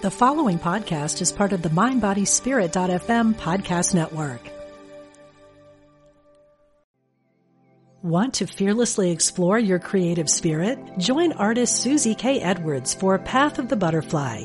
The following podcast is part of the MindBodySpirit.fm podcast network. Want to fearlessly explore your creative spirit? Join artist Susie K. Edwards for Path of the Butterfly,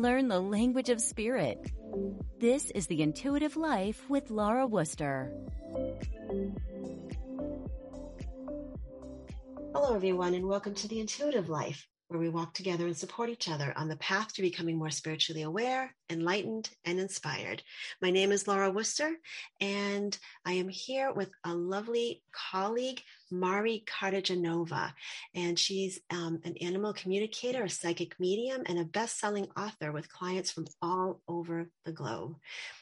Learn the language of spirit. This is The Intuitive Life with Laura Wooster. Hello, everyone, and welcome to The Intuitive Life, where we walk together and support each other on the path to becoming more spiritually aware, enlightened, and inspired. My name is Laura Wooster, and I am here with a lovely colleague, Mari Cartagenova, and she's um, an animal communicator, a psychic medium, and a best-selling author with clients from all over the globe.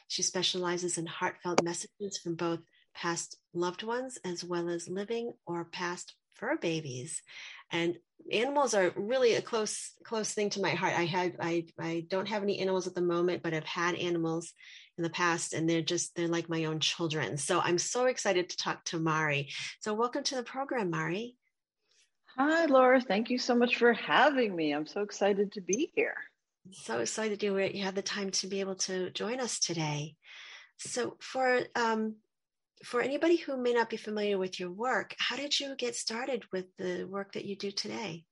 She specializes in heartfelt messages from both past loved ones as well as living or past fur babies and animals are really a close close thing to my heart. I had i i don't have any animals at the moment but i've had animals in the past and they're just they're like my own children. So i'm so excited to talk to mari. So welcome to the program mari. Hi laura. Thank you so much for having me. I'm so excited to be here. So excited you, you had the time to be able to join us today. So for um, for anybody who may not be familiar with your work, how did you get started with the work that you do today?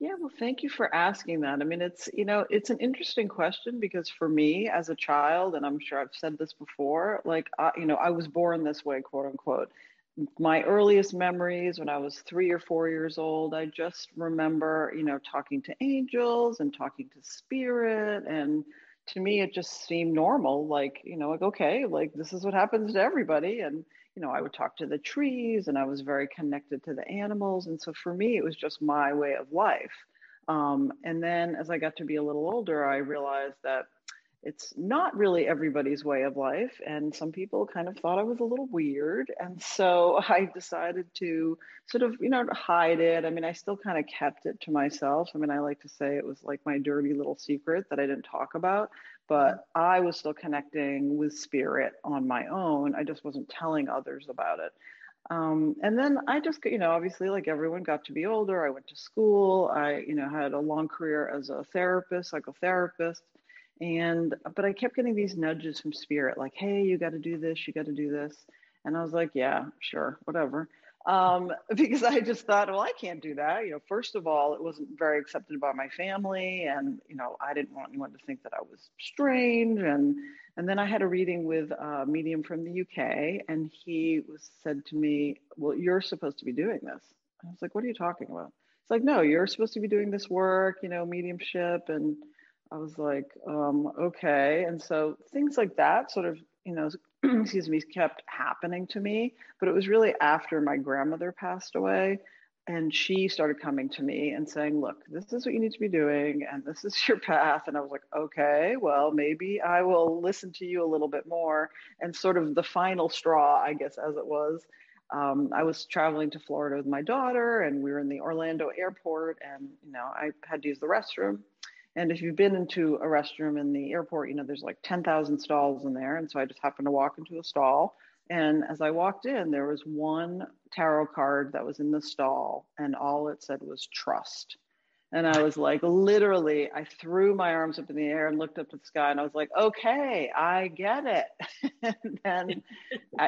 Yeah, well, thank you for asking that. I mean, it's, you know, it's an interesting question because for me as a child, and I'm sure I've said this before, like, I, you know, I was born this way, quote unquote. My earliest memories when I was three or four years old, I just remember, you know, talking to angels and talking to spirit and, to me it just seemed normal like you know like okay like this is what happens to everybody. And you know i would talk to the trees and i was very connected to the animals. And so for me it was just my way of life. Um, and then as i got to be a little older i realized that it's not really everybody's way of life. And some people kind of thought I was a little weird. And so I decided to sort of, you know, hide it. I mean, I still kind of kept it to myself. I mean, I like to say it was like my dirty little secret that I didn't talk about, but I was still connecting with spirit on my own. I just wasn't telling others about it. Um, and then I just, you know, obviously, like everyone, got to be older. I went to school. I, you know, had a long career as a therapist, psychotherapist and but i kept getting these nudges from spirit like hey you got to do this you got to do this and i was like yeah sure whatever um, because i just thought well i can't do that you know first of all it wasn't very accepted by my family and you know i didn't want anyone to think that i was strange and and then i had a reading with a medium from the uk and he was said to me well you're supposed to be doing this. I was like what are you talking about? It's like no you're supposed to be doing this work you know mediumship and I was like, um, okay. And so things like that sort of, you know, excuse me, kept happening to me. But it was really after my grandmother passed away. And she started coming to me and saying, look, this is what you need to be doing. And this is your path. And I was like, okay, well, maybe I will listen to you a little bit more. And sort of the final straw, I guess, as it was, um, I was traveling to Florida with my daughter, and we were in the Orlando airport, and you know I had to use the restroom, and if you've been into a restroom in the airport, you know, there's like 10,000 stalls in there. And so I just happened to walk into a stall. And as I walked in, there was one tarot card that was in the stall, and all it said was trust. And I was like, literally, I threw my arms up in the air and looked up at the sky and I was like, okay, I get it. and then,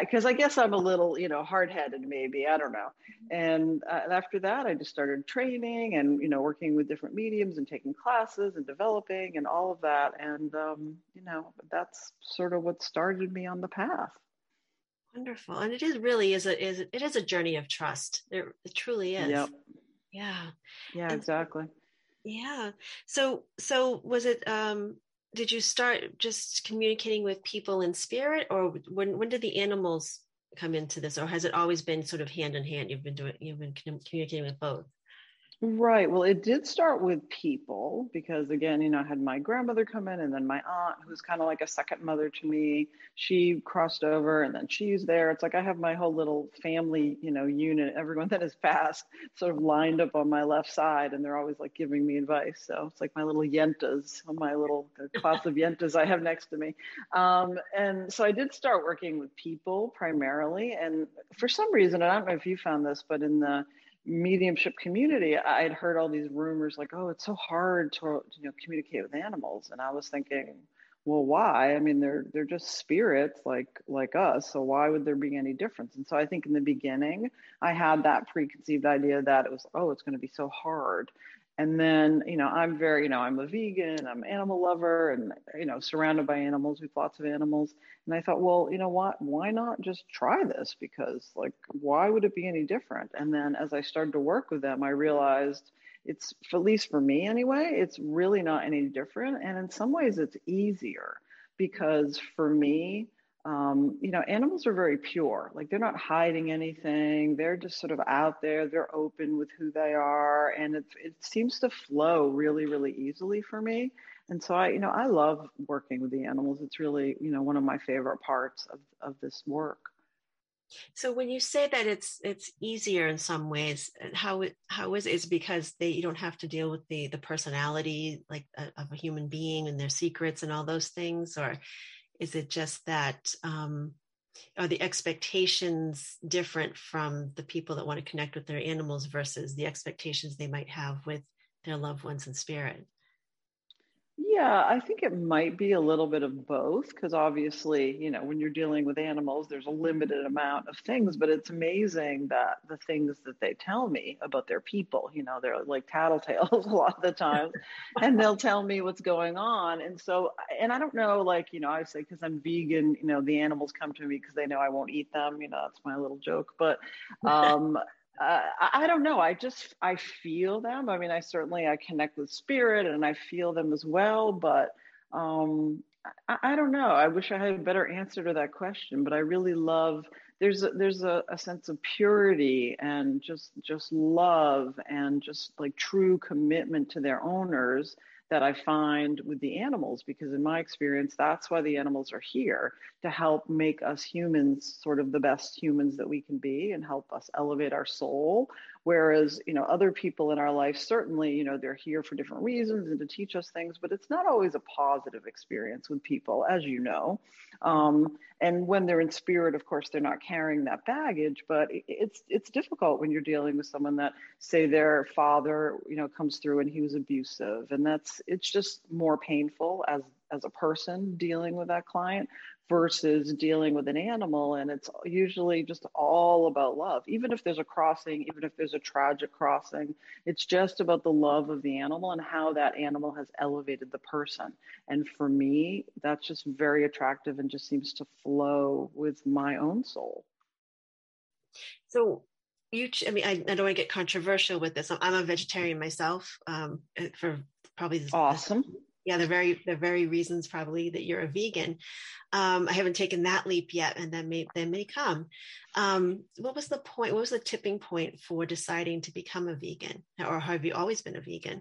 because I, I, guess I'm a little, you know, hard headed maybe, I don't know. And uh, after that, I just started training and, you know, working with different mediums and taking classes and developing and all of that. And, um, you know, that's sort of what started me on the path. Wonderful. And it is really is a is it is a journey of trust. It, it truly is. Yep. Yeah. Yeah, and, exactly. Yeah. So so was it um did you start just communicating with people in spirit or when when did the animals come into this or has it always been sort of hand in hand you've been doing you've been communicating with both Right. Well, it did start with people because, again, you know, I had my grandmother come in and then my aunt, who's kind of like a second mother to me, she crossed over and then she's there. It's like I have my whole little family, you know, unit, everyone that is passed sort of lined up on my left side and they're always like giving me advice. So it's like my little yentas, my little class of yentas I have next to me. Um, and so I did start working with people primarily. And for some reason, I don't know if you found this, but in the mediumship community, I had heard all these rumors like, oh, it's so hard to you know communicate with animals, and I was thinking, well, why? I mean, they're they're just spirits like like us, so why would there be any difference? And so I think in the beginning, I had that preconceived idea that it was, oh, it's going to be so hard, and then you know i'm very you know i'm a vegan i'm an animal lover and you know surrounded by animals with lots of animals. And i thought well you know what? Why not just try this? Because like why would it be any different? And then as i started to work with them i realized it's at least for me anyway it's really not any different. And in some ways it's easier because for me um, you know, animals are very pure. Like they're not hiding anything. They're just sort of out there. They're open with who they are, and it it seems to flow really, really easily for me. And so I, you know, I love working with the animals. It's really, you know, one of my favorite parts of of this work. So when you say that it's it's easier in some ways, how it how is it? Is because they you don't have to deal with the the personality like a, of a human being and their secrets and all those things, or is it just that um, are the expectations different from the people that want to connect with their animals versus the expectations they might have with their loved ones in spirit? Yeah, I think it might be a little bit of both because obviously, you know, when you're dealing with animals, there's a limited amount of things, but it's amazing that the things that they tell me about their people, you know, they're like tattletales a lot of the time, and they'll tell me what's going on. And so, and I don't know, like, you know, I say because I'm vegan, you know, the animals come to me because they know I won't eat them, you know, that's my little joke. But um, uh, I don't know. I just I feel them. I mean, I certainly I connect with spirit and I feel them as well. But um, I, I, don't know. I wish I had a better answer to that question. But I really love. There's a, there's a, a sense of purity and just just love and just like true commitment to their owners that I find with the animals, because in my experience, that's why the animals are here to help make us humans sort of the best humans that we can be and help us elevate our soul Whereas, you know, other people in our life, certainly, you know, they're here for different reasons and to teach us things, but it's not always a positive experience with people, as you know. Um, and when they're in spirit, of course, they're not carrying that baggage, but it's it's difficult when you're dealing with someone that, say, their father, you know, comes through and he was abusive, and that's it's just more painful as as a person dealing with that client versus dealing with an animal and it's usually just all about love. Even if there's a crossing even if there's a tragic crossing it's just about the love of the animal and how that animal has elevated the person. And for me that's just very attractive and just seems to flow with my own soul. So you i mean i, I don't want to get controversial with this. I'm, a vegetarian myself um, for probably this, awesome yeah the very the very reasons probably that you're a vegan um, i haven't taken that leap yet and then may then may come um, what was the point what was the tipping point for deciding to become a vegan or have you always been a vegan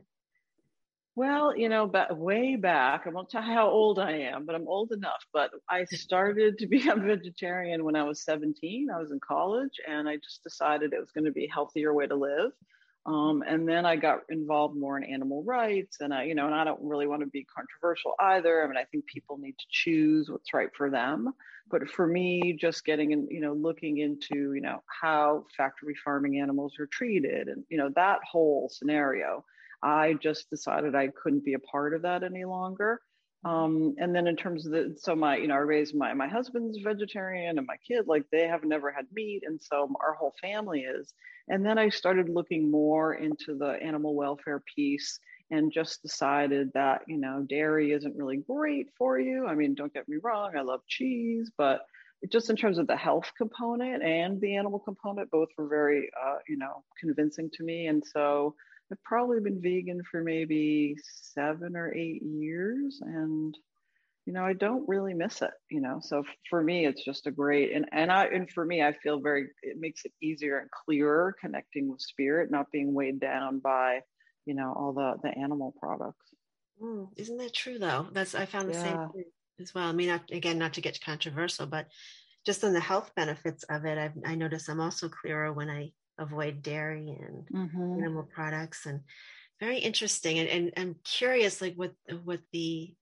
well, you know, but way back, I won't tell how old I am, but I'm old enough. But I started to become vegetarian when I was 17. I was in college and I just decided it was going to be a healthier way to live. Um, and then I got involved more in animal rights, and I, you know, and I don't really want to be controversial either. I mean, I think people need to choose what's right for them. But for me, just getting in, you know, looking into, you know, how factory farming animals are treated, and you know, that whole scenario, I just decided I couldn't be a part of that any longer. Um, and then in terms of the, so my, you know, I raised my, my husband's vegetarian and my kid, like they have never had meat. And so our whole family is. And then I started looking more into the animal welfare piece and just decided that, you know, dairy isn't really great for you. I mean, don't get me wrong, I love cheese, but just in terms of the health component and the animal component, both were very, uh, you know, convincing to me. And so I've probably been vegan for maybe seven or eight years. And, you know, I don't really miss it, you know. So for me, it's just a great and and I and for me, I feel very it makes it easier and clearer connecting with spirit, not being weighed down by, you know, all the the animal products. Mm, isn't that true though? That's I found the yeah. same thing as well. I mean, not, again, not to get controversial, but just on the health benefits of it, I've, I notice I'm also clearer when I avoid dairy and mm-hmm. animal products, and very interesting. And, and I'm curious, like what what the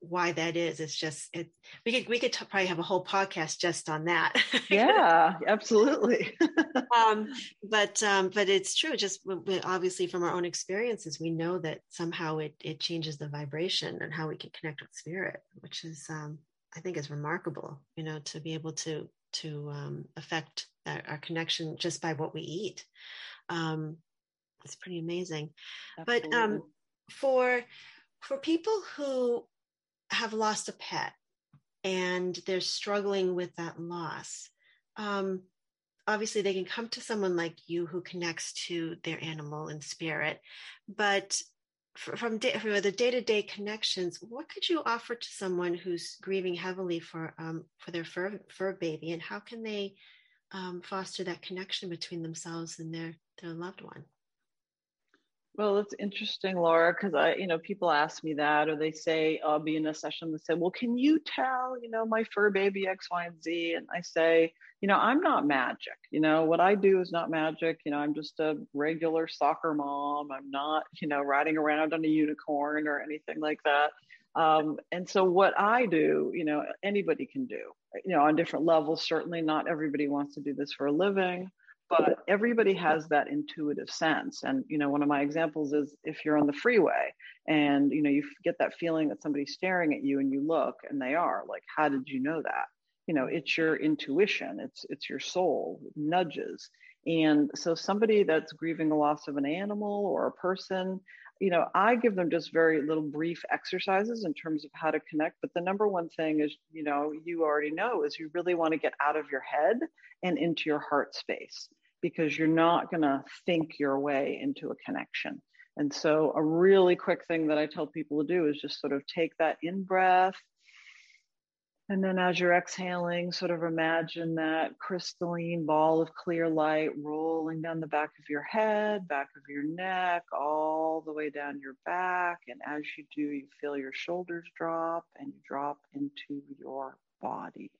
why that is. It's just it. We could we could t- probably have a whole podcast just on that. Yeah, absolutely. um, but um, but it's true. Just obviously from our own experiences, we know that somehow it it changes the vibration and how we can connect with spirit, which is um, I think is remarkable. You know, to be able to to um, affect our, our, connection just by what we eat. Um, it's pretty amazing. Absolutely. But um, for for people who have lost a pet and they're struggling with that loss, um, obviously they can come to someone like you who connects to their animal and spirit. But from, day, for the day-to-day connections, what could you offer to someone who's grieving heavily for um, for their fur fur baby, and how can they um, foster that connection between themselves and their their loved one? Well, it's interesting, Laura, because I, you know, people ask me that, or they say, I'll be in a session that say, well, can you tell, you know, my fur baby X, Y, and Z? And I say, you know, I'm not magic. You know, what I do is not magic. You know, I'm just a regular soccer mom. I'm not, you know, riding around on a unicorn or anything like that. Um, and so what I do, you know, anybody can do, you know, on different levels. Certainly not everybody wants to do this for a living but everybody has that intuitive sense. And you know one of my examples is if you're on the freeway and you know you get that feeling that somebody's staring at you and you look and they are like how did you know that? You know it's your intuition. It's it's your soul. Nudges. And so somebody that's grieving the loss of an animal or a person you know i give them just very little brief exercises in terms of how to connect but the number one thing is you know you already know is you really want to get out of your head and into your heart space because you're not going to think your way into a connection. And so, a really quick thing that I tell people to do is just sort of take that in breath. And then, as you're exhaling, sort of imagine that crystalline ball of clear light rolling down the back of your head, back of your neck, all the way down your back. And as you do, you feel your shoulders drop and you drop into your body.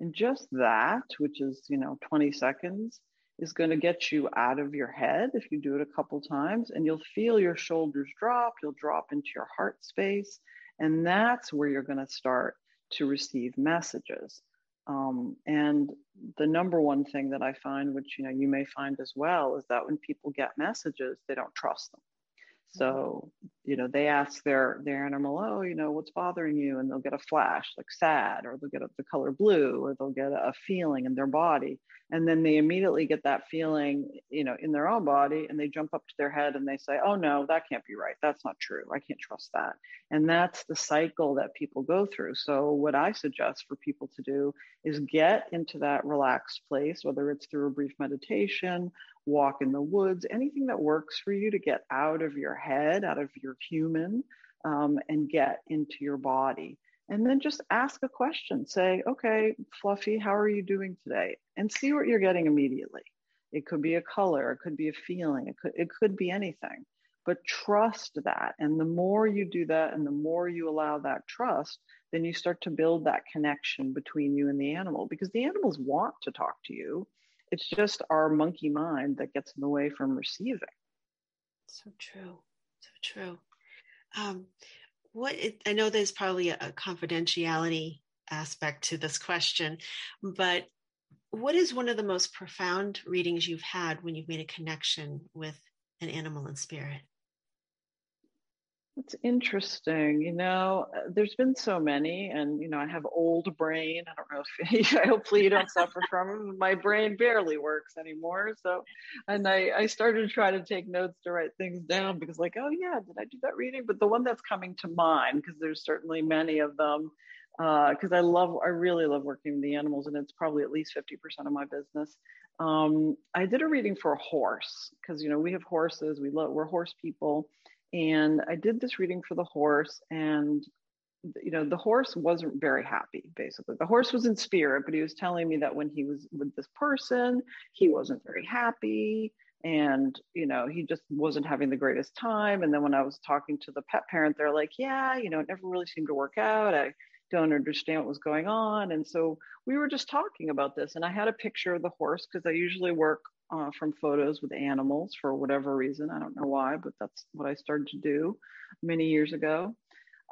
And just that, which is, you know, 20 seconds, is going to get you out of your head if you do it a couple times and you'll feel your shoulders drop, you'll drop into your heart space. And that's where you're going to start to receive messages. Um, and the number one thing that I find, which you know you may find as well, is that when people get messages, they don't trust them. So, you know, they ask their their animal, oh, you know, what's bothering you? And they'll get a flash, like sad, or they'll get a, the color blue, or they'll get a, a feeling in their body. And then they immediately get that feeling, you know, in their own body, and they jump up to their head and they say, oh no, that can't be right. That's not true. I can't trust that. And that's the cycle that people go through. So what I suggest for people to do is get into that relaxed place, whether it's through a brief meditation walk in the woods, anything that works for you to get out of your head, out of your human, um, and get into your body. And then just ask a question. Say, okay, Fluffy, how are you doing today? And see what you're getting immediately. It could be a color, it could be a feeling, it could, it could be anything. But trust that. And the more you do that and the more you allow that trust, then you start to build that connection between you and the animal because the animals want to talk to you it's just our monkey mind that gets in the way from receiving. So true. So true. Um, what it, I know there's probably a, a confidentiality aspect to this question, but what is one of the most profound readings you've had when you've made a connection with an animal and spirit? It's interesting. You know, uh, there's been so many, and you know, I have old brain. I don't know if I hopefully you don't suffer from. My brain barely works anymore. So, and I I started to try to take notes to write things down because, like, oh yeah, did I do that reading? But the one that's coming to mind, because there's certainly many of them, because uh, I love, I really love working with the animals, and it's probably at least 50% of my business. Um, I did a reading for a horse because you know we have horses. We love we're horse people and I did this reading for the horse, and you know, the horse wasn't very happy, basically. The horse was in spirit, but he was telling me that when he was with this person, he wasn't very happy. And, you know, he just wasn't having the greatest time. And then when I was talking to the pet parent, they're like, yeah, you know, it never really seemed to work out. I don't understand what was going on. And so we were just talking about this. And I had a picture of the horse because I usually work uh, from photos with animals for whatever reason. I don't know why, but that's what I started to do many years ago.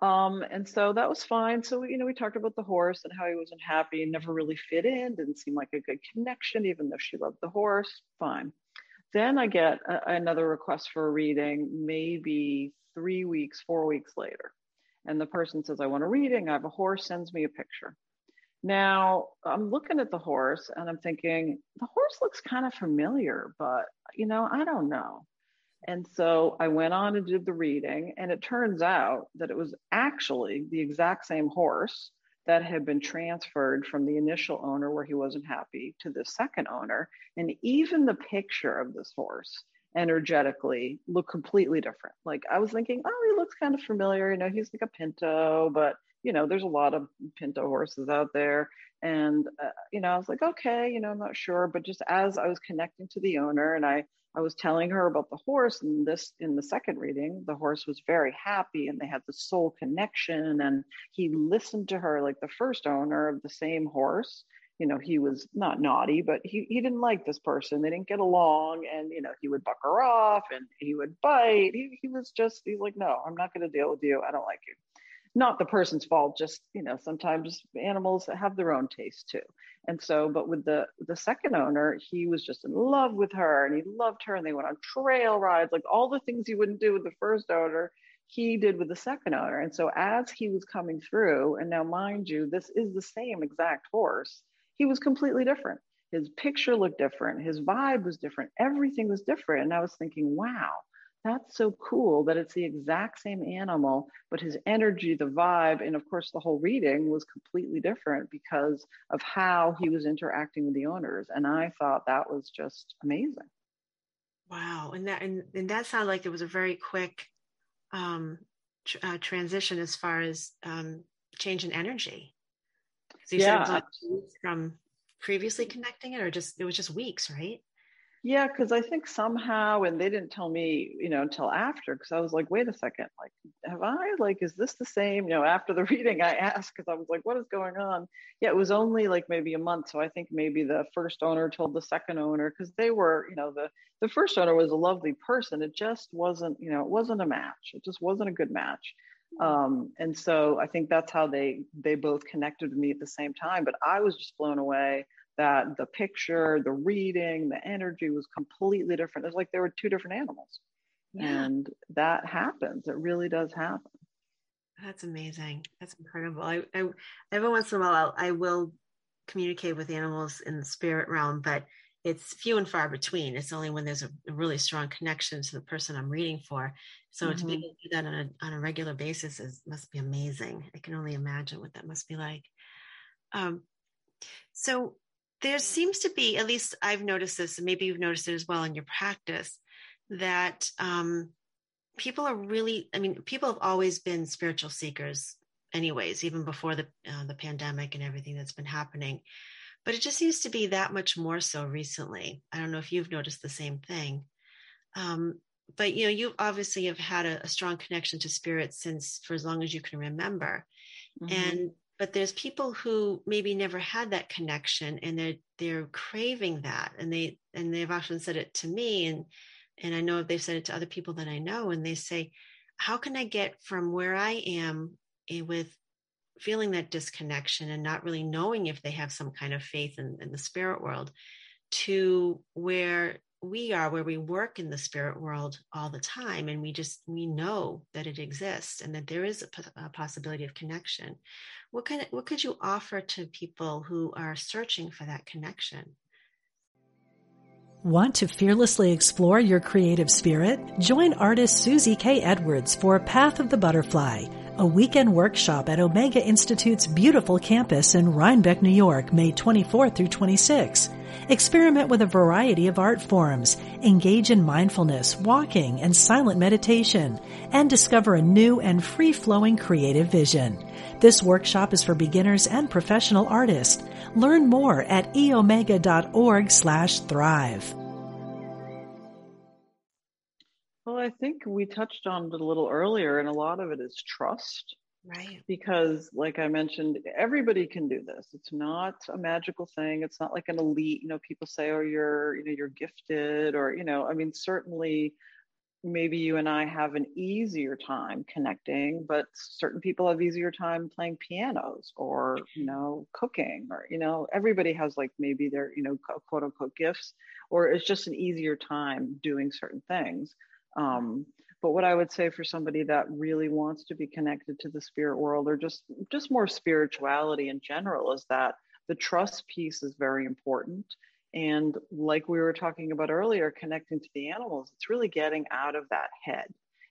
Um, and so that was fine. So, you know, we talked about the horse and how he wasn't happy and never really fit in, didn't seem like a good connection, even though she loved the horse. Fine. Then I get a, another request for a reading, maybe three weeks, four weeks later. And the person says, I want a reading. I have a horse, sends me a picture. Now I'm looking at the horse and I'm thinking, the horse looks kind of familiar, but you know, I don't know. And so I went on and did the reading, and it turns out that it was actually the exact same horse that had been transferred from the initial owner where he wasn't happy to the second owner. And even the picture of this horse energetically looked completely different. Like I was thinking, oh, he looks kind of familiar. You know, he's like a pinto, but you know, there's a lot of pinto horses out there. And, uh, you know, I was like, okay, you know, I'm not sure. But just as I was connecting to the owner and I, I was telling her about the horse and this in the second reading, the horse was very happy and they had the soul connection. And he listened to her like the first owner of the same horse. You know, he was not naughty, but he, he didn't like this person. They didn't get along. And, you know, he would buck her off and he would bite. He, he was just, he's like, no, I'm not going to deal with you. I don't like you not the person's fault just you know sometimes animals have their own taste too. And so but with the the second owner he was just in love with her and he loved her and they went on trail rides like all the things he wouldn't do with the first owner he did with the second owner. And so as he was coming through and now mind you this is the same exact horse he was completely different. His picture looked different. His vibe was different. Everything was different. And i was thinking wow that's so cool that it's the exact same animal, but his energy, the vibe, and of course the whole reading was completely different because of how he was interacting with the owners. And I thought that was just amazing. Wow. And that, and, and that sounded like it was a very quick um, tr- uh, transition as far as um, change in energy. So you yeah. said from previously connecting it or just, it was just weeks, right? Yeah, because I think somehow, and they didn't tell me, you know, until after, because I was like, wait a second, like, have I, like, is this the same? You know, after the reading, I asked because I was like, what is going on? Yeah, it was only like maybe a month. So I think maybe the first owner told the second owner because they were, you know, the, the first owner was a lovely person. It just wasn't, you know, it wasn't a match. It just wasn't a good match. Um, and so I think that's how they they both connected with me at the same time. But I was just blown away that the picture, the reading, the energy was completely different. It's like there were two different animals. Yeah. And that happens. It really does happen. That's amazing. That's incredible. I, I every once in a while I will communicate with animals in the spirit realm, but it's few and far between. It's only when there's a, a really strong connection to the person I'm reading for. So mm-hmm. to be mm-hmm. able to do that on a on a regular basis is must be amazing. I can only imagine what that must be like. Um, so there seems to be, at least I've noticed this, and maybe you've noticed it as well in your practice, that um, people are really, I mean, people have always been spiritual seekers, anyways, even before the uh, the pandemic and everything that's been happening. But it just seems to be that much more so recently. I don't know if you've noticed the same thing. Um, but you know, you obviously have had a, a, strong connection to spirit since for as long as you can remember. Mm-hmm. And but there's people who maybe never had that connection and they're they're craving that and they and they've often said it to me and and I know they've said it to other people that I know and they say how can I get from where I am eh, with feeling that disconnection and not really knowing if they have some kind of faith in, in the spirit world to where we are where we work in the spirit world all the time and we just we know that it exists and that there is a, a possibility of connection what kind what could you offer to people who are searching for that connection Want to fearlessly explore your creative spirit? Join artist Susie K. Edwards for Path of the Butterfly, a weekend workshop at Omega Institute's beautiful campus in Rhinebeck, New York, May 24 through 26. Experiment with a variety of art forms, engage in mindfulness, walking, and silent meditation, and discover a new and free-flowing creative vision. This workshop is for beginners and professional artists. Learn more at eomega.org slash thrive. Well, I think we touched on it a little earlier, and a lot of it is trust. Right. Because, like I mentioned, everybody can do this. It's not a magical thing. It's not like an elite, you know, people say, oh, you're, you know, you're gifted, or, you know, I mean, certainly maybe you and I have an easier time connecting, but certain people have easier time playing pianos or, you know, cooking or, you know, everybody has like maybe their, you know, quote unquote gifts, or it's just an easier time doing certain things. Um, but what I would say for somebody that really wants to be connected to the spirit world or just just more spirituality in general is that the trust piece is very important and like we were talking about earlier, connecting to the animals, it's really getting out of that head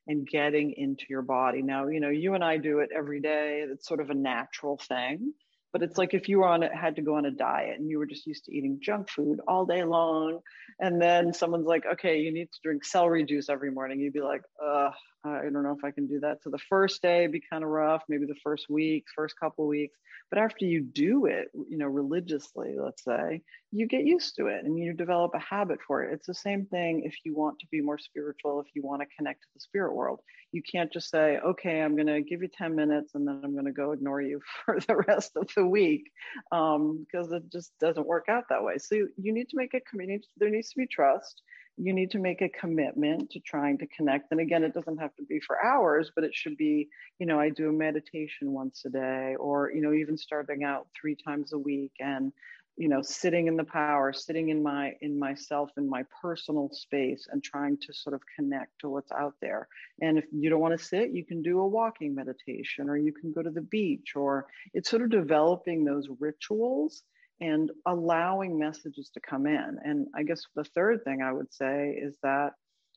and getting into your body. Now, you know, you and I do it every day. It's sort of a natural thing. But it's like if you were on it, had to go on a diet and you were just used to eating junk food all day long, and then someone's like, "Okay, you need to drink celery juice every morning," you'd be like, "Ugh, I don't know if I can do that." So the first day be kind of rough, maybe the first week, first couple weeks, but after you do it, you know, religiously, let's say, you get used to it and you develop a habit for it. It's the same thing if you want to be more spiritual, if you want to connect to the spirit world. You can't just say, okay, I'm going to give you 10 minutes and then I'm going to go ignore you for the rest of the week um, because it just doesn't work out that way. So you need to make a commitment. There needs to be trust you need to make a commitment to trying to connect and again it doesn't have to be for hours but it should be you know i do a meditation once a day or you know even starting out three times a week and you know sitting in the power sitting in my in myself in my personal space and trying to sort of connect to what's out there. And if you don't want to sit you can do a walking meditation or you can go to the beach or it's sort of developing those rituals and allowing messages to come in. And i guess the third thing i would say is that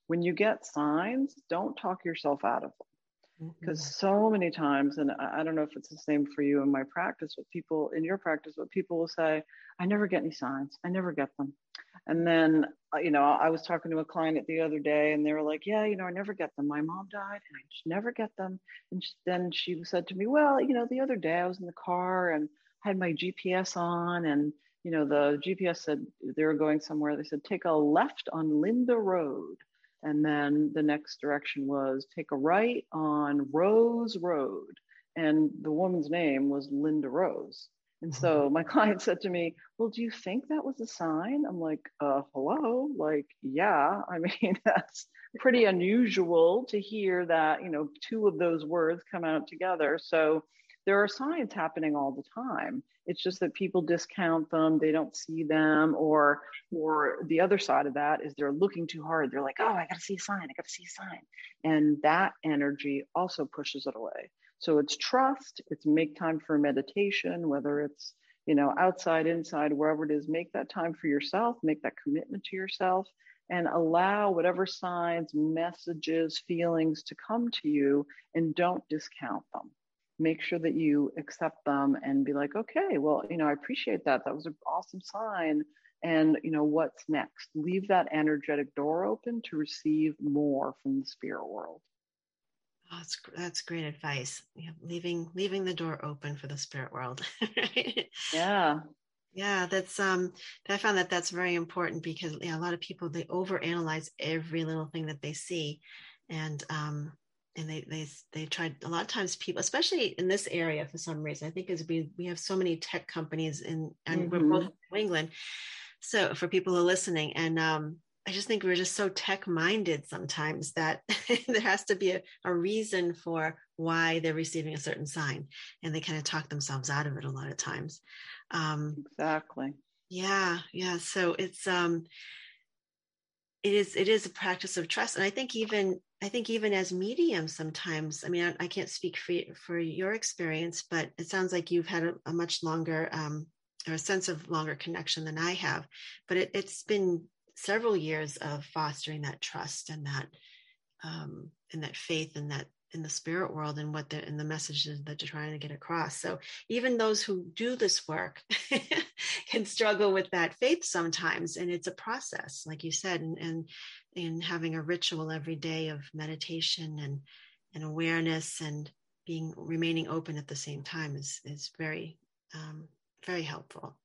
when you get signs don't talk yourself out of them. Because mm-hmm. so many times and I, don't know if it's the same for you in my practice but people in your practice but people will say i never get any signs. I never get them. And then uh, you know i was talking to a client the other day and they were like yeah you know i never get them. My mom died and i just never get them. And then she said to me well you know the other day i was in the car and had my gps on and you know the gps said they were going somewhere they said take a left on linda road and then the next direction was take a right on Rose Road. And the woman's name was Linda Rose. And so mm-hmm. my client said to me, Well, do you think that was a sign? I'm like, uh, hello? Like, yeah. I mean, that's pretty unusual to hear that, you know, two of those words come out together. So there are signs happening all the time. It's just that people discount them, they don't see them, or or the other side of that is they're looking too hard. They're like, oh, I gotta see a sign, I gotta see a sign. And that energy also pushes it away. So it's trust, it's make time for meditation, whether it's you know outside, inside, wherever it is, make that time for yourself, make that commitment to yourself and allow whatever signs, messages, feelings to come to you and don't discount them make sure that you accept them and be like okay well you know i appreciate that. That was an awesome sign. And you know what's next? Leave that energetic door open to receive more from the spirit world. Oh, that's that's great advice. Yeah, leaving leaving the door open for the spirit world right? yeah. Yeah that's um i found that that's very important because yeah, a lot of people they overanalyze every little thing that they see. And um and they they they tried a lot of times people especially in this area for some reason i think is we we have so many tech companies in and mm-hmm. we're both in new england. So for people who are listening and um i just think we're just so tech minded sometimes that there has to be a, a reason for why they're receiving a certain sign and they kind of talk themselves out of it a lot of times. Um exactly. yeah yeah so it's um it is it is a practice of trust and i think even i think even as mediums sometimes i mean i, I can't speak for for your experience but it sounds like you've had a, a much longer um, or a sense of longer connection than i have but it, it's been several years of fostering that trust and that um, and that faith and that in the spirit world and what the and the messages that you're trying to get across. So even those who do this work can struggle with that faith sometimes, and it's a process, like you said, and and in having a ritual every day of meditation and and awareness and being remaining open at the same time is is very um, very helpful.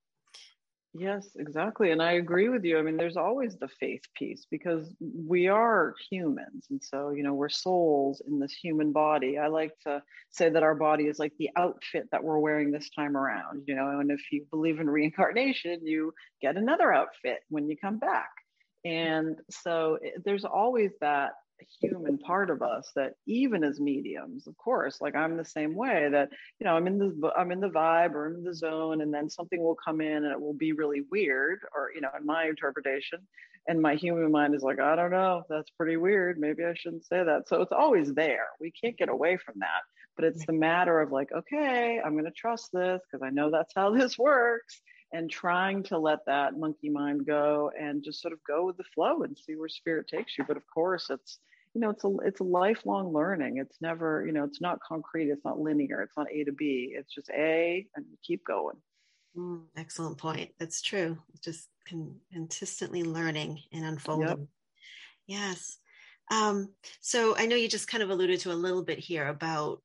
Yes, exactly. And I agree with you. I mean, there's always the faith piece because we are humans. And so, you know, we're souls in this human body. I like to say that our body is like the outfit that we're wearing this time around, you know, and if you believe in reincarnation, you get another outfit when you come back. And so eh, there's always that human part of us that even as mediums of course like i'm the same way that you know i'm in the i'm in the vibe or in the zone and then something will come in and it will be really weird or you know in my interpretation and my human mind is like i don't know that's pretty weird. Maybe i shouldn't say that. So it's always there. We can't get away from that. But it's the matter of like okay i'm going to trust this because i know that's how this works and trying to let that monkey mind go and just sort of go with the flow and see where spirit takes you. But of course it's you know it's a it's a lifelong learning. It's never you know it's not concrete. It's not linear. It's not a to b. It's just a and keep going. Mm, excellent point. That's true. Just con- consistently learning and unfolding. Yep. yes. Um, so i know you just kind of alluded to a little bit here about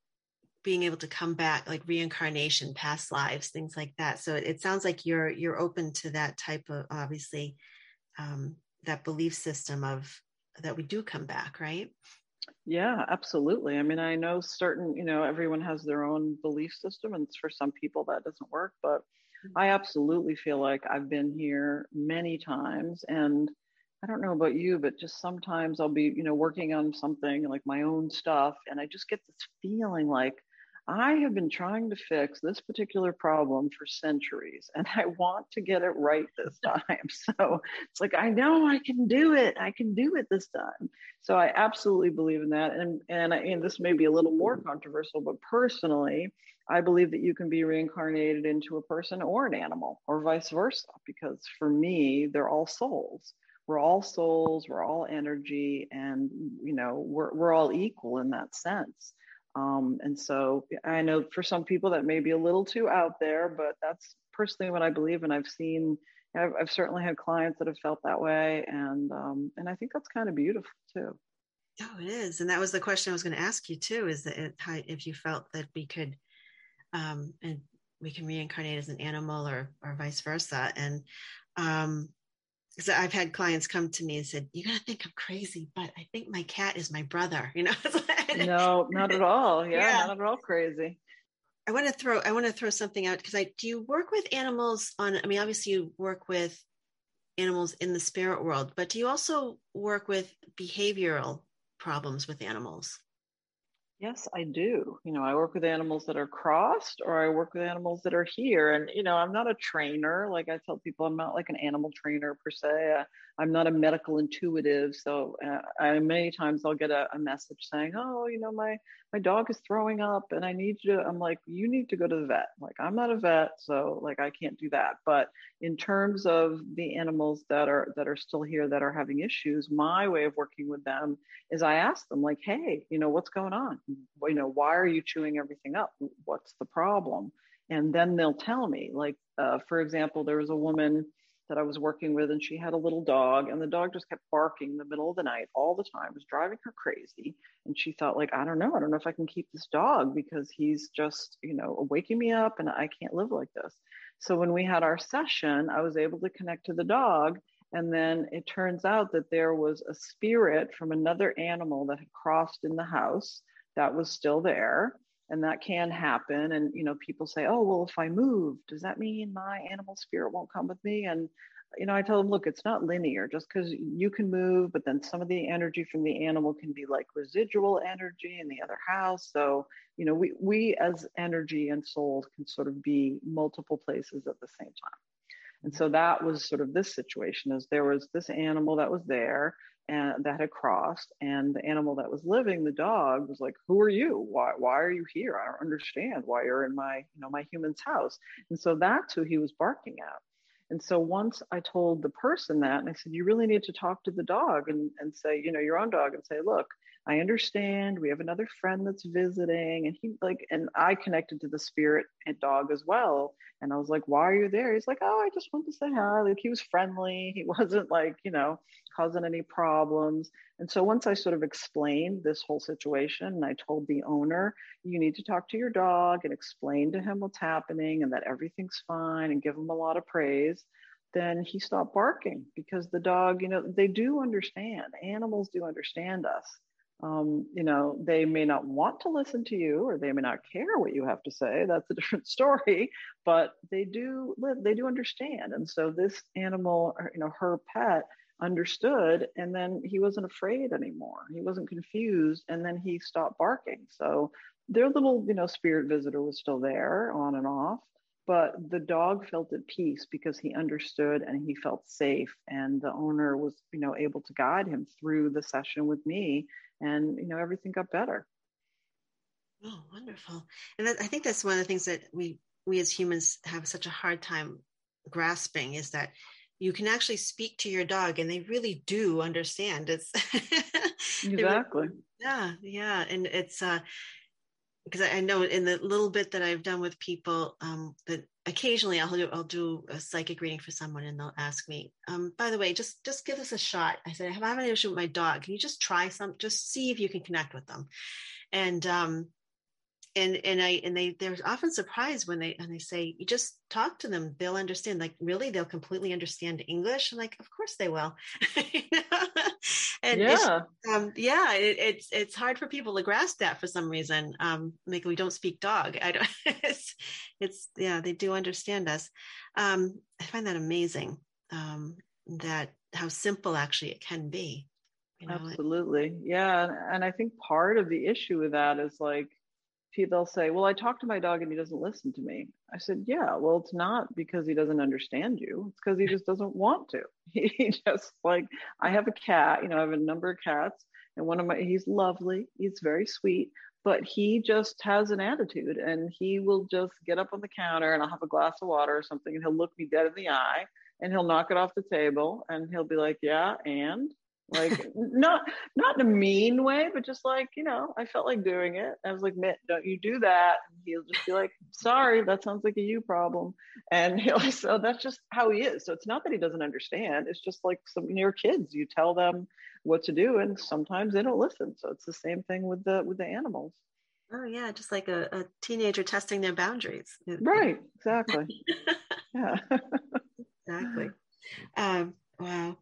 being able to come back like reincarnation past lives things like that so it, it sounds like you're you're open to that type of obviously um, that belief system of that we do come back, right? Yeah, absolutely. I mean, I know certain, you know, everyone has their own belief system, and for some people that doesn't work, but mm-hmm. I absolutely feel like I've been here many times. And I don't know about you, but just sometimes I'll be, you know, working on something like my own stuff, and I just get this feeling like, I have been trying to fix this particular problem for centuries and I want to get it right this time. So it's like, I know I can do it. I can do it this time. So I absolutely believe in that. And, and, and this may be a little more controversial, but personally, I believe that you can be reincarnated into a person or an animal or vice versa, because for me, they're all souls. We're all souls, we're all energy, and you know, we're, we're all equal in that sense. Um, and so I know for some people that may be a little too out there, but that's personally what I believe. And I've seen, I've, I've certainly had clients that have felt that way. And, um, and I think that's kind of beautiful too. Oh, it is. And that was the question I was going to ask you too, is that it, if you felt that we could, um, and we can reincarnate as an animal or, or vice versa. And, um, because I've had clients come to me and said, "You're gonna think I'm crazy, but I think my cat is my brother." You know? no, not at all. Yeah, yeah, not at all crazy. I want to throw I want to throw something out because I do you work with animals on. I mean, obviously you work with animals in the spirit world, but do you also work with behavioral problems with animals? Yes, I do. You know, I work with animals that are crossed or I work with animals that are here. And, you know, I'm not a trainer. Like I tell people, I'm not like an animal trainer per se. I'm not a medical intuitive. So uh, I, many times I'll get a, a, message saying, oh, you know, my, my dog is throwing up and I need you to, I'm like, you need to go to the vet. Like I'm not a vet. So like, I can't do that. But in terms of the animals that are, that are still here that are having issues, my way of working with them is I ask them like, Hey, you know, what's going on? You know, why are you chewing everything up? What's the problem? And then they'll tell me like, uh, for example, there was a woman that I was working with, and she had a little dog, and the dog just kept barking in the middle of the night all the time. It was driving her crazy. And she thought, like, I don't know, I don't know if I can keep this dog because he's just, you know, waking me up and I can't live like this. So when we had our session, I was able to connect to the dog. And then it turns out that there was a spirit from another animal that had crossed in the house that was still there and that can happen and you know people say oh well if i move does that mean my animal spirit won't come with me? And you know i tell them look it's not linear. Just because you can move but then some of the energy from the animal can be like residual energy in the other house. So you know we we as energy and souls can sort of be multiple places at the same time. And mm-hmm. so that was sort of this situation is there was this animal that was there and that had crossed and the animal that was living the dog was like who are you? Why why are you here? I don't understand why you're in my you know my human's house. And so that's who he was barking at. And so once i told the person that and i said you really need to talk to the dog and, and say you know your own dog and say look I understand. We have another friend that's visiting. And he like, and I connected to the spirit and dog as well. And I was like, why are you there? He's like, oh, I just want to say hi. Like he was friendly. He wasn't like, you know, causing any problems. And so once I sort of explained this whole situation and I told the owner, you need to talk to your dog and explain to him what's happening and that everything's fine and give him a lot of praise then he stopped barking because the dog, you know, they do understand. Animals do understand us um, you know, they may not want to listen to you or they may not care what you have to say. That's a different story, but they do live, they do understand. And so this animal, you know, her pet understood and then he wasn't afraid anymore. He wasn't confused and then he stopped barking. So their little, you know, spirit visitor was still there on and off but the dog felt at peace because he understood and he felt safe. And the owner was you know able to guide him through the session with me and you know everything got better. Oh wonderful. And that, i think that's one of the things that we we as humans have such a hard time grasping is that you can actually speak to your dog and they really do understand. It's exactly. Yeah yeah. And it's uh because I know in the little bit that I've done with people um, that occasionally I'll do I'll do a psychic reading for someone and they'll ask me, um, by the way, just just give us a shot. I said, I have an issue with my dog. Can you just try some? Just see if you can connect with them. And um, and and I and they they're often surprised when they and they say you just talk to them they'll understand like really they'll completely understand English I'm like of course they will and yeah. um, yeah it, it's it's hard for people to grasp that for some reason. Um like we don't speak dog. I don't it's, it's yeah they do understand us. Um I find that amazing um that how simple actually it can be you know? absolutely. Yeah and I think part of the issue with that is like they'll say, Well, I talked to my dog and he doesn't listen to me. I said, Yeah, well, it's not because he doesn't understand you. It's because he just doesn't want to. He just like, I have a cat, you know, I have a number of cats, and one of my, he's lovely, he's very sweet, but he just has an attitude and he will just get up on the counter and I'll have a glass of water or something and he'll look me dead in the eye and he'll knock it off the table and he'll be like, Yeah, and like not not in a mean way but just like you know i felt like doing it. I was like mitt don't you do that. And he'll just be like sorry that sounds like a you problem. And he'll so that's just how he is. So it's not that he doesn't understand. It's just like some your kids you tell them what to do and sometimes they don't listen. So it's the same thing with the with the animals. Oh yeah just like a, a teenager testing their boundaries. Right exactly. Yeah. Exactly. Um wow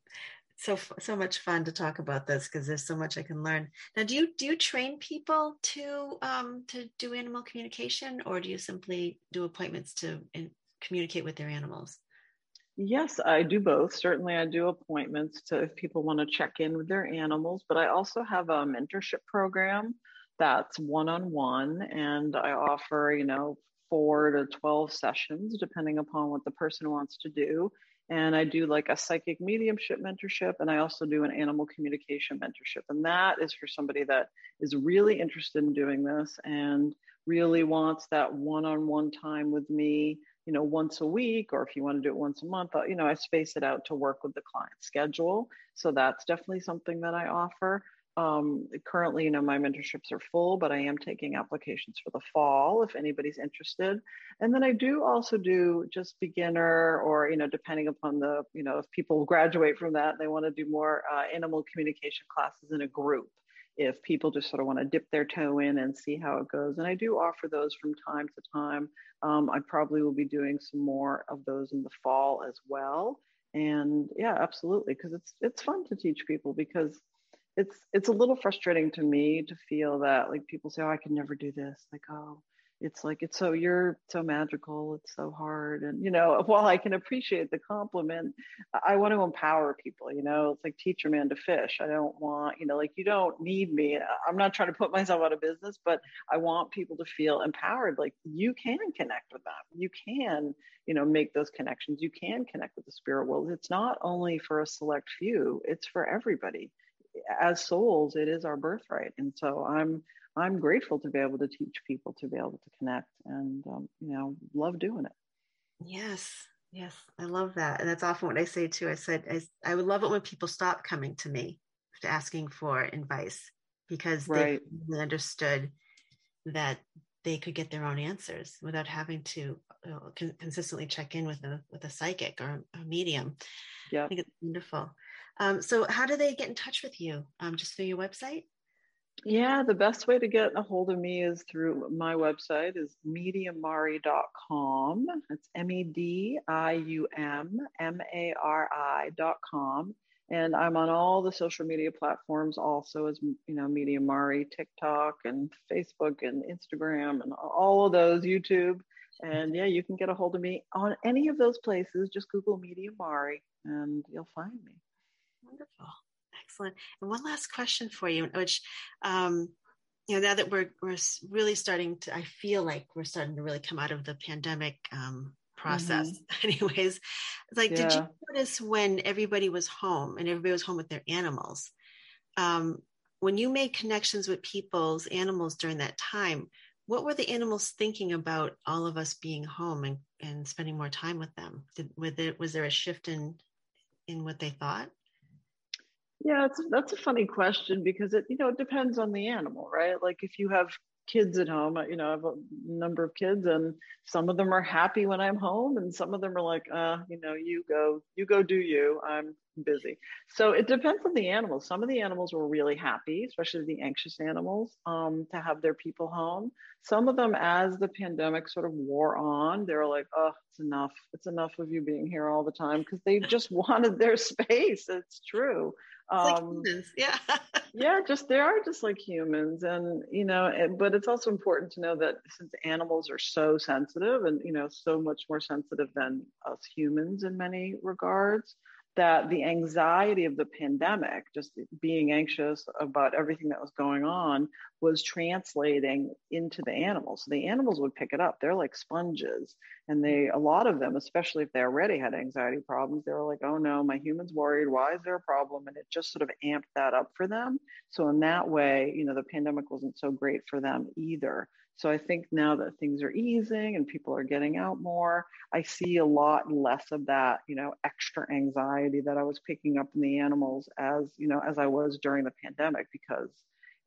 so so much fun to talk about this because there's so much I can learn. Now, do you do you train people to um, to do animal communication, or do you simply do appointments to in, communicate with their animals? Yes, I do both. Certainly, I do appointments to if people want to check in with their animals, but I also have a mentorship program that's one on one, and I offer you know four to twelve sessions depending upon what the person wants to do and I do like a psychic mediumship mentorship, and I also do an animal communication mentorship. And that is for somebody that is really interested in doing this and really wants that one on one time with me, you know, once a week, or if you want to do it once a month, uh, you know, I space it out to work with the client schedule. So that's definitely something that I offer. Um, currently, you know, my mentorships are full, but I am taking applications for the fall if anybody's interested. And then I do also do just beginner or, you know, depending upon the, you know, if people graduate from that, they want to do more uh, animal communication classes in a group. If people just sort of want to dip their toe in and see how it goes. And I do offer those from time to time. Um, I probably will be doing some more of those in the fall as well. And yeah, absolutely, because it's it's fun to teach people because it's it's a little frustrating to me to feel that like people say oh i can never do this. Like oh it's like it's so you're so magical. It's so hard. And you know while i can appreciate the compliment i want to empower people you know? It's like teach a man to fish. I don't want you know like you don't need me. I'm not trying to put myself out of business but i want people to feel empowered. Like you can connect with them. You can you know make those connections. You can connect with the spirit world. It's not only for a select few. It's for everybody as souls it is our birthright and so i'm I'm grateful to be able to teach people to be able to connect and, um, you know, love doing it. Yes. Yes. I love that. And that's often what I say too. I said, I, I would love it when people stop coming to me asking for advice because right. they understood that they could get their own answers without having to con- consistently check in with a with a psychic or a medium. Yeah, I think it's wonderful. Um, so, how do they get in touch with you? Um, just through your website? Yeah, the best way to get a hold of me is through my website is mediummari.com. It's M-E-D-I-U-M-M-A-R-I.com. And I'm on all the social media platforms also as, you know, Medium Mari, TikTok and Facebook and Instagram and all of those, YouTube. And yeah, you can get a hold of me on any of those places. Just Google Medium Mari and you'll find me. Wonderful. Excellent. And one last question for you, which, um, you know, now that we're we're really starting to, I feel like we're starting to really come out of the pandemic um, process. Mm-hmm. Anyways, it's like, yeah. did you notice when everybody was home and everybody was home with their animals? Um, when you made connections with people's animals during that time, what were the animals thinking about all of us being home and, and spending more time with them? Did, was, there, was there a shift in in what they thought? Yeah, it's, that's a funny question because it, you know, it depends on the animal, right? Like if you have kids at home, you know, I have a number of kids and some of them are happy when I'm home and some of them are like, uh, you know, you go, you go do you, I'm busy. So it depends on the animals. Some of the animals were really happy, especially the anxious animals, um, to have their people home. Some of them, as the pandemic sort of wore on, they were like, oh, it's enough. It's enough of you being here all the time because they just wanted their space. It's true um, like yeah yeah just they are just like humans and you know it, but it's also important to know that since animals are so sensitive and you know so much more sensitive than us humans in many regards that the anxiety of the pandemic, just being anxious about everything that was going on, was translating into the animals. So the animals would pick it up. They're like sponges. And they, a lot of them, especially if they already had anxiety problems, they were like, oh no, my human's worried. Why is there a problem? And it just sort of amped that up for them. So in that way, you know, the pandemic wasn't so great for them either. So I think now that things are easing and people are getting out more, I see a lot less of that, you know, extra anxiety that I was picking up in the animals as, you know, as I was during the pandemic because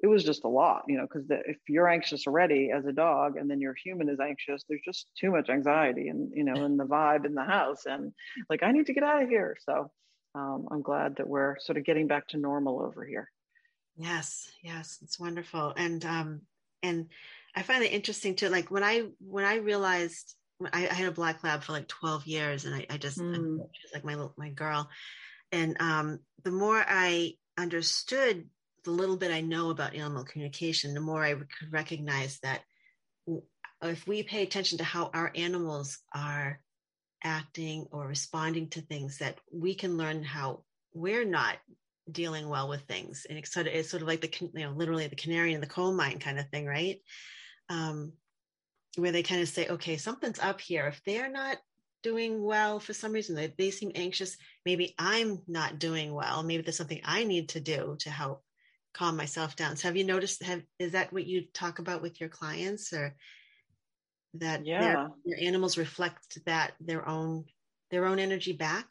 it was just a lot, you know, because if you're anxious already as a dog and then your human is anxious, there's just too much anxiety and, you know, and the vibe in the house. And like, I need to get out of here. So um, I'm glad that we're sort of getting back to normal over here. Yes, yes, it's wonderful. And, um, and I find it interesting too. Like when I when I realized I, I had a black lab for like 12 years, and I, I just mm. like my my girl. And um, the more I understood the little bit I know about animal communication, the more I recognize that if we pay attention to how our animals are acting or responding to things, that we can learn how we're not dealing well with things. And it's sort of, it's sort of like the, you know, literally the canary in the coal mine kind of thing, right? Um, where they kind of say, okay, something's up here. If they're not doing well for some reason, they, they seem anxious, maybe I'm not doing well. Maybe there's something I need to do to help calm myself down. So have you noticed, have, is that what you talk about with your clients or that yeah. your animals reflect that their own, their own energy back?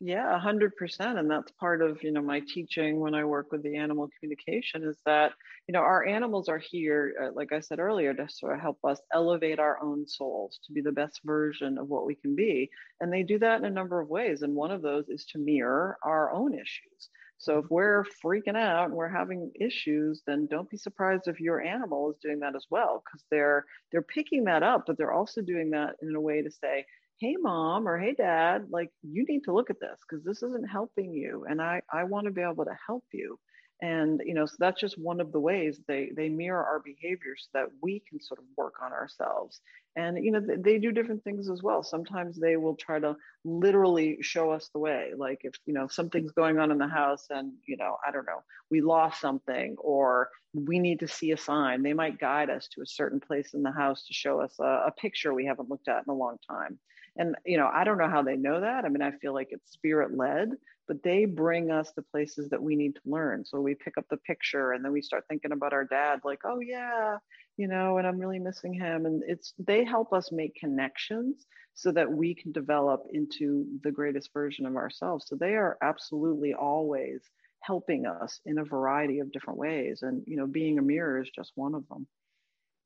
Yeah, a hundred percent. And that's part of, you know, my teaching when I work with the animal communication is that, you know, our animals are here, uh, like I said earlier, to sort of help us elevate our own souls to be the best version of what we can be. And they do that in a number of ways. And one of those is to mirror our own issues. So if we're freaking out and we're having issues, then don't be surprised if your animal is doing that as well, because they're they're picking that up, but they're also doing that in a way to say, hey mom or hey dad like you need to look at this because this isn't helping you and i i want to be able to help you. And you know so that's just one of the ways they they mirror our behavior so that we can sort of work on ourselves and you know they, do different things as well. Sometimes they will try to literally show us the way. Like if you know something's going on in the house and you know i don't know we lost something or we need to see a sign they might guide us to a certain place in the house to show us a, a picture we haven't looked at in a long time. And you know i don't know how they know that. I mean i feel like it's spirit led but they bring us to places that we need to learn. So we pick up the picture and then we start thinking about our dad, like, oh yeah, you know, and I'm really missing him. And it's they help us make connections so that we can develop into the greatest version of ourselves. So they are absolutely always helping us in a variety of different ways. And you know, being a mirror is just one of them.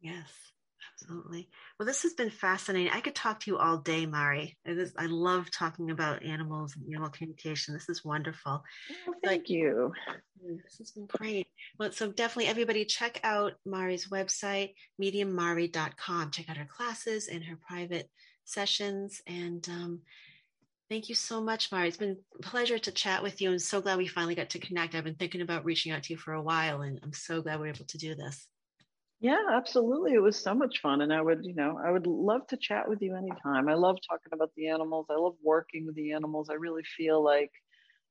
Yes. Absolutely. Well, this has been fascinating. I could talk to you all day, Mari. I love talking about animals and animal communication. This is wonderful. Oh, thank you. This has been great. Well, so definitely everybody check out Mari's website, mediummari.com. Check out her classes and her private sessions. And um, thank you so much, Mari. It's been a pleasure to chat with you. I'm so glad we finally got to connect. I've been thinking about reaching out to you for a while, and I'm so glad we we're able to do this. Yeah, absolutely. It was so much fun. And I would, you know, I would love to chat with you anytime. I love talking about the animals. I love working with the animals. I really feel like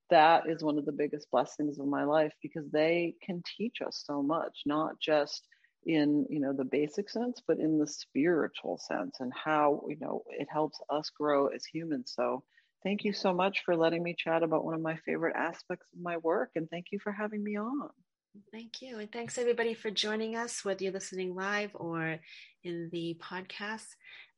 that is one of the biggest blessings of my life because they can teach us so much, not just in, you know, the basic sense, but in the spiritual sense and how, you know, it helps us grow as humans. So thank you so much for letting me chat about one of my favorite aspects of my work. And thank you for having me on. Thank you. And thanks everybody for joining us, whether you're listening live or in the podcast.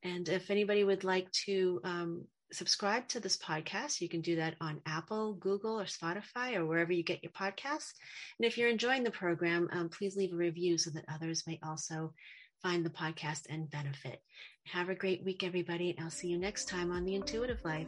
And if anybody would like to um, subscribe to this podcast, you can do that on Apple, Google, or Spotify, or wherever you get your podcasts. And if you're enjoying the program, um, please leave a review so that others may also find the podcast and benefit. Have a great week, everybody, and I'll see you next time on The Intuitive Life.